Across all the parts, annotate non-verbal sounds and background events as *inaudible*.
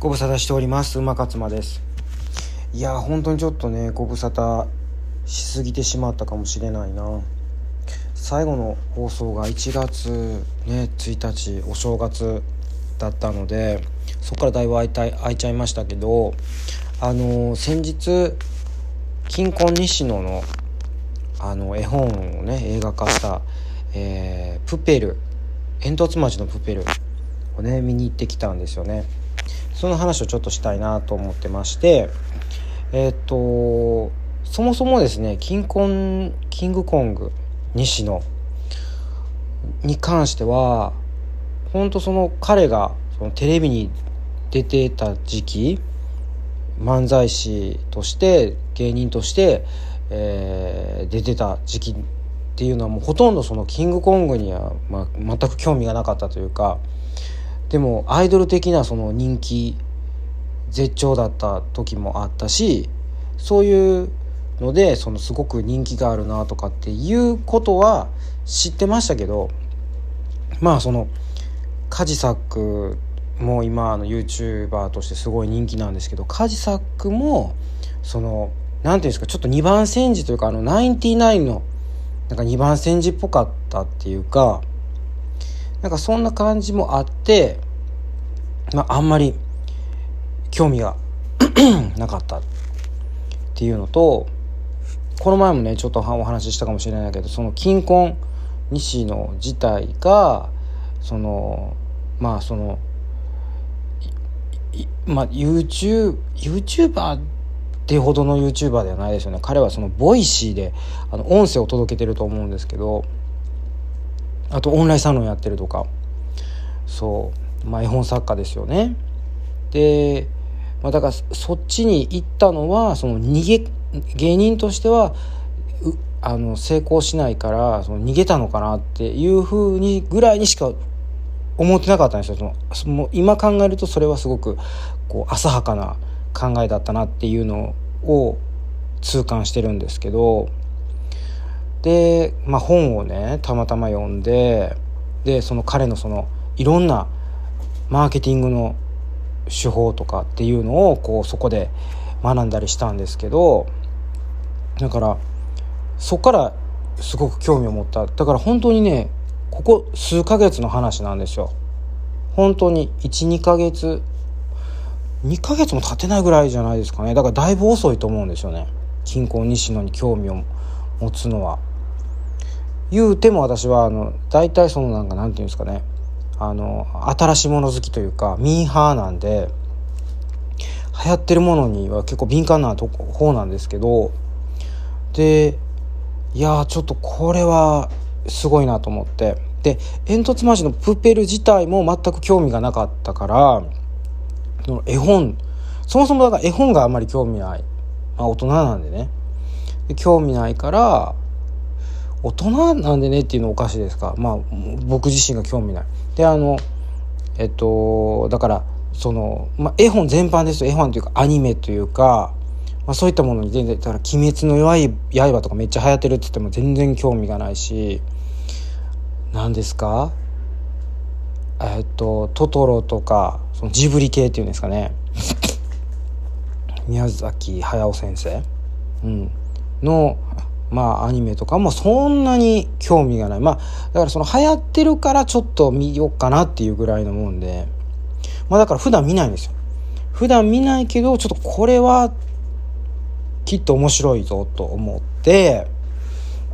ご無沙汰しております。馬勝間です。いや本当にちょっとねご無沙汰しすぎてしまったかもしれないな。最後の放送が1月ね1日お正月だったのでそこからだいぶ空いた空いちゃいましたけどあの先日金婚西野のあの絵本をね映画化した「えー、プペル煙突町のプペル」をね見に行ってきたんですよね。その話をちょっとしたいなと思ってましてえっ、とそもそもですねキンコンキングコング西野に関しては本当その彼がそのテレビに出てた時期漫才師として芸人として、えー、出てた時期っていうのはもうほとんどそのキングコングには、まあ、全く興味がなかったというかでもアイドル的なその人気絶頂だった時もあったしそういうのでそのすごく人気があるなとかっていうことは知ってましたけどまあそのカジサックも今の YouTuber としてすごい人気なんですけどカジサックもその何ていうんですかちょっと2番煎じというかあのナインティナインのなんか2番煎じっぽかったっていうかなんかそんな感じもあって、まあ、あんまり興味が *clears throat* なかったっていうのとこの前もねちょっとお話ししたかもしれないけどその金婚西野自体がそのまあそのまあ YouTube YouTuber ってほどの YouTuber ではないですよね。彼はその Voicy であの音声を届けてると思うんですけどあとオンラインサロンやってるとか。そう。まあ絵本作家ですよね。で、まあ、だからそっちに行ったのはその逃げ芸人としてはあの成功しないからその逃げたのかなっていうふうにぐらいにしか思ってなかったんですよ。そのもう今考えるとそれはすごくこう浅はかな考えだったなっていうのを痛感してるんですけど。で、まあ、本をねたまたま読んででその彼のそのいろんなマーケティングの手法とかっていうのをこうそこで学んだりしたんですけどだからそこからすごく興味を持った。だから本当にねここ数ヶ月の話なんですよ。本当に12ヶ月2ヶ月も経てないぐらいじゃないですかね。だからだいぶ遅いと思うんですよね。近郊西野に興味を持つのは。言うても私はあの大体そのなんかなんていうんですかね。あの新しいもの好きというかミーハーなんで流行ってるものには結構敏感なとこ方なんですけどでいやちょっとこれはすごいなと思って。で煙突町のプペル自体も全く興味がなかったから絵本そもそもだから絵本があんまり興味ない、まあ、大人なんでね。興味ないから大人なんでねっていうのおかしいですか？まあ僕自身が興味ない。であのえっとだからその、まあ、絵本全般ですと絵本というかアニメというか、まあ、そういったものに全然だから「鬼滅の刃」とかめっちゃ流行ってるって言っても全然興味がないし何ですか？えっとトトロとかそのジブリ系っていうんですかね。宮崎駿先生、うん、のまあアニメとかもそんなに興味がない。まあだからその流行ってるからちょっと見ようかなっていうぐらいのもんで。まあだから普段見ないんですよ。普段見ないけどちょっとこれはきっと面白いぞと思って。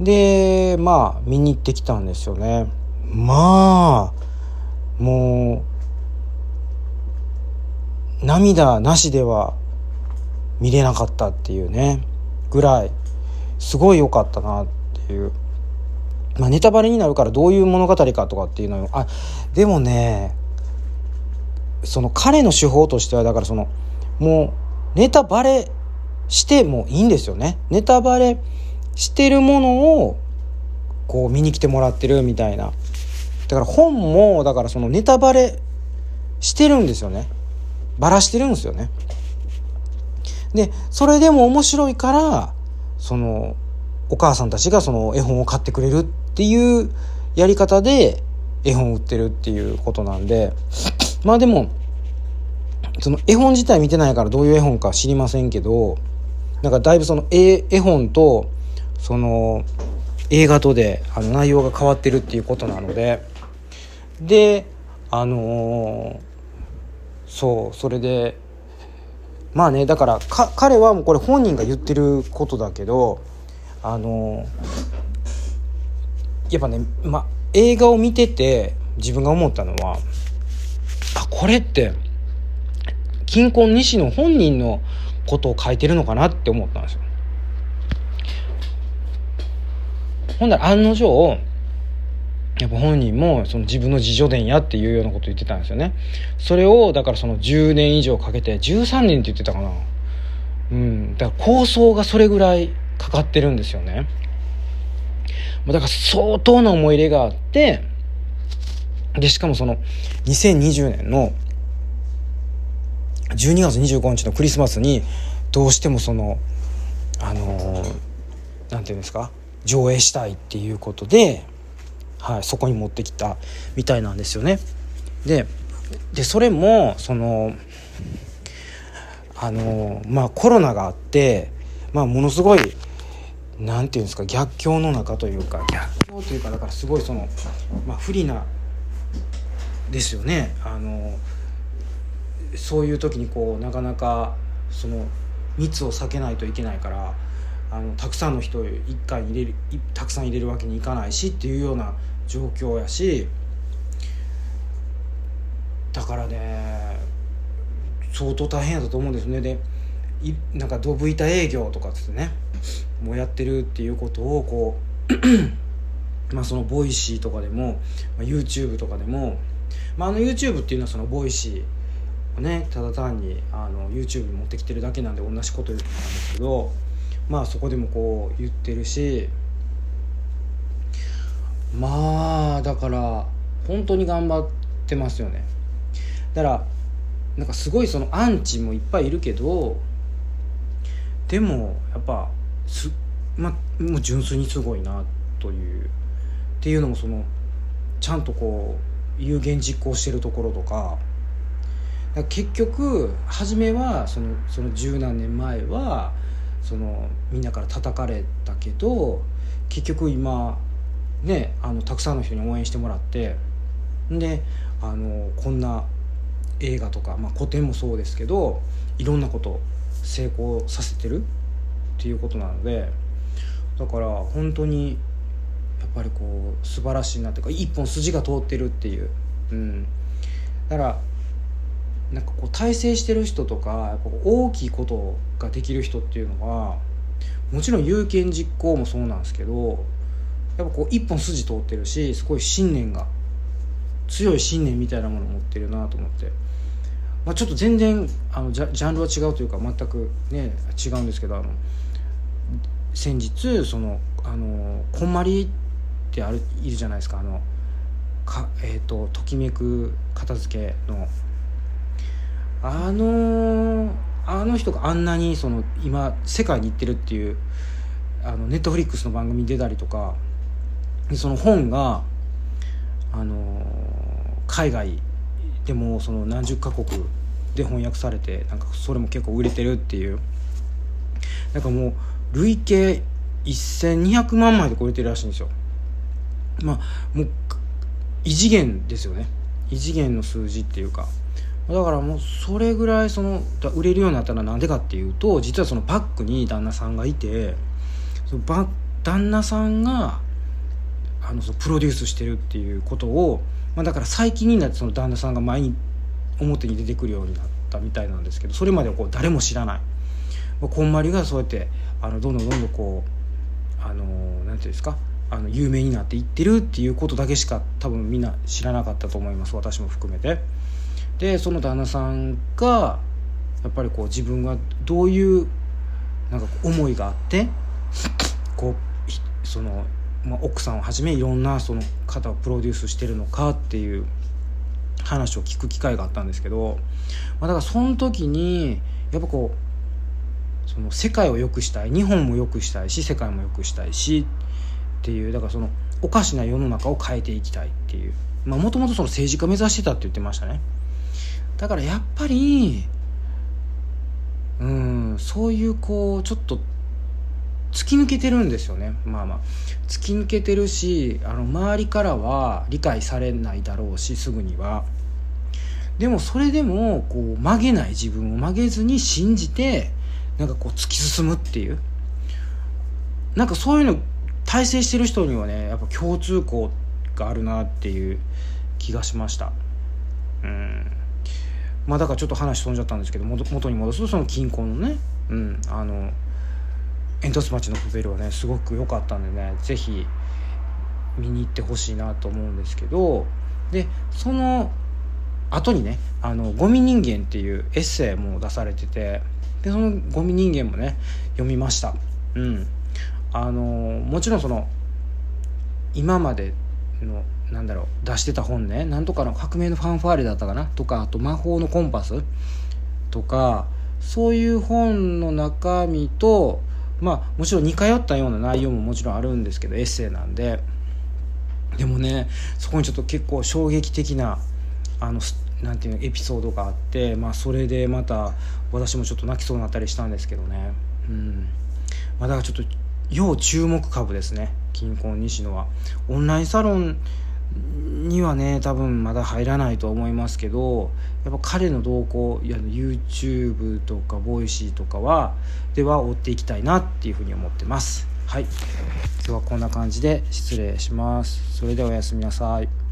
でまあ見に行ってきたんですよね。まあもう涙なしでは見れなかったっていうねぐらい。すごい良かったなっていう。まあ、ネタバレになるからどういう物語かとかっていうのあでもねその彼の手法としてはだからそのもうネタバレしてもいいんですよね。ネタバレしてるものをこう見に来てもらってるみたいな。だから本もだからそのネタバレしてるんですよね。バラしてるんですよね。でそれでも面白いからそのお母さんたちがその絵本を買ってくれるっていうやり方で絵本を売ってるっていうことなんで。まあでもその絵本自体見てないからどういう絵本か知りませんけどなんかだいぶその絵絵本とその映画とであの内容が変わってるっていうことなので。であのー、そうそれでまあねだからか彼はもうこれ本人が言ってることだけどあの、やっぱね、ま、映画を見てて自分が思ったのはあこれって金婚西の本人のことを書いてるのかなって思ったんですよ。ほんなら案の定やっぱ本人もその自分の自助伝やっていうようなこと言ってたんですよね。それをだからその10年以上かけて13年って言ってたかな。うん。だから構想がそれぐらいかかってるんですよね。だから相当な思い入れがあって、で、しかもその2020年の12月25日のクリスマスにどうしてもそのあの何て言うんですか？上映したいっていうことで、はい、そこに持ってきたみたいなんですよね。でそれもそのあのまあコロナがあって、まあ、ものすごい何て言うんですか逆境の中というか逆境というかだからすごいその、まあ、不利なですよね。あのそういう時にこうなかなかその密を避けないといけないからあのたくさんの人を一回に入れるたくさん入れるわけにいかないしっていうような状況やしだからね相当大変やったと思うんですね。でいなんかドブ板営業とかってねもうやってるっていうことをこう *clears throat* まあその Voicy とかでも、まあ、YouTube とかでも、まあ、あの YouTube っていうのはその Voicy をねただ単にあの YouTube 持ってきてるだけなんで同じこと言ってたんですけどまあそこでもこう言ってるしまあだから本当に頑張ってますよね。だからなんかすごいそのアンチもいっぱいいるけどでもやっぱすまもう純粋にすごいなというっていうのもそのちゃんとこう有言実行してるところとか結局初めはそのその十何年前はそのみんなから叩かれたけど結局今ねあのたくさんの人に応援してもらってであのこんな映画とか、まあ、古典もそうですけどいろんなこと成功させてるっていうことなのでだから本当にやっぱりこう素晴らしいなっていうか一本筋が通ってるっていう、うん、だからなんかこう体制してる人とかやっぱ大きいことができる人っていうのはもちろん有権実行もそうなんですけどやっぱこう一本筋通ってるしすごい信念が強い信念みたいなものを持ってるなと思って、まあ、ちょっと全然あのジャンルは違うというか全くね違うんですけどあの先日そのあのこんまりってあるいるじゃないですかあのか、えーとときめく片付けの。あのあの人があんなにその今世界に行ってるっていうあのネットフリックスの番組に出たりとかその本があの海外でもその何十カ国で翻訳されてなんかそれも結構売れてるっていう。なんかもう累計1200万枚で超えてるらしいんですよ。まあもう異次元ですよね。異次元の数字っていうか。だからもうそれぐらいその売れるようになったのはなんでかっていうと実はそのバックに旦那さんがいてそのバ旦那さんがあのそのプロデュースしてるっていうことを、まあ、だから最近になってその旦那さんが前に表に出てくるようになったみたいなんですけどそれまではこう誰も知らない、まあ、こんまりがそうやってあのどんどんどんどんこうあのなんていうんですか？あの有名になっていってるっていうことだけしか多分みんな知らなかったと思います。私も含めて。でその旦那さんがやっぱりこう自分がどういうなんか思いがあってこうその、まあ、奥さんをはじめいろんなその方をプロデュースしてるのかっていう話を聞く機会があったんですけど、まあ、だからその時にやっぱこうその世界を良くしたい日本も良くしたいし世界も良くしたいしっていうだからそのおかしな世の中を変えていきたいっていうもともと政治家目指してたって言ってましたね。だからやっぱりうんそういうこうちょっと突き抜けてるんですよね。まあまあ。突き抜けてるしあの周りからは理解されないだろうしすぐには。でもそれでもこう曲げない自分を曲げずに信じてなんかこう突き進むっていう。なんかそういうの体制してる人にはねやっぱ共通項があるなっていう気がしました。うん。まあだからちょっと話飛んじゃったんですけど元に戻すとその近郊のね。うん。あの煙突町のプペルはねすごく良かったんでね是非見に行ってほしいなと思うんですけどでその後にね「あのゴミ人間」っていうエッセイも出されててでその「ゴミ人間」もね読みました。うん。あのもちろんその今までのなんだろう出してた本ねなんとかの革命のファンファーレだったかな？とかあと魔法のコンパス？とかそういう本の中身とまあもちろん似通ったような内容ももちろんあるんですけどエッセイなんで。でもねそこにちょっと結構衝撃的なあのなんていうのエピソードがあって、まあ、それでまた私もちょっと泣きそうになったりしたんですけどね。うん。まあ、だからちょっと要注目株ですね。キンコン西野は。オンラインサロンにはね多分まだ入らないと思いますけどやっぱ彼の動向いや YouTube とか Voicy とかはでは追っていきたいなっていうふうに思ってます。はい。今日はこんな感じで失礼します。それではおやすみなさい。